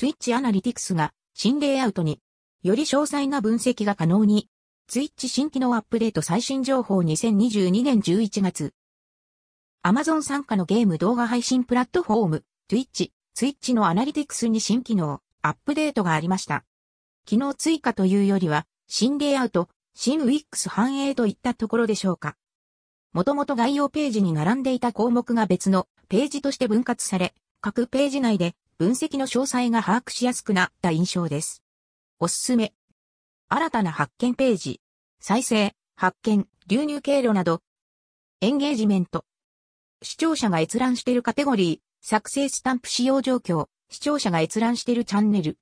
Twitch アナリティクスが新レイアウトにより詳細な分析が可能に Twitch 新機能アップデート最新情報2022年11月 Amazon 参加のゲーム動画配信プラットフォーム Twitch、Twitch のアナリティクスに新機能アップデートがありました。機能追加というよりは新レイアウト、新 Wix 反映といったところでしょうか。もともと概要ページに並んでいた項目が別のページとして分割され、各ページ内で分析の詳細が把握しやすくなった印象です。おすすめ。新たな発見ページ。再生、発見、流入経路など。エンゲージメント。視聴者が閲覧しているカテゴリー、作成スタンプ使用状況、視聴者が閲覧しているチャンネル、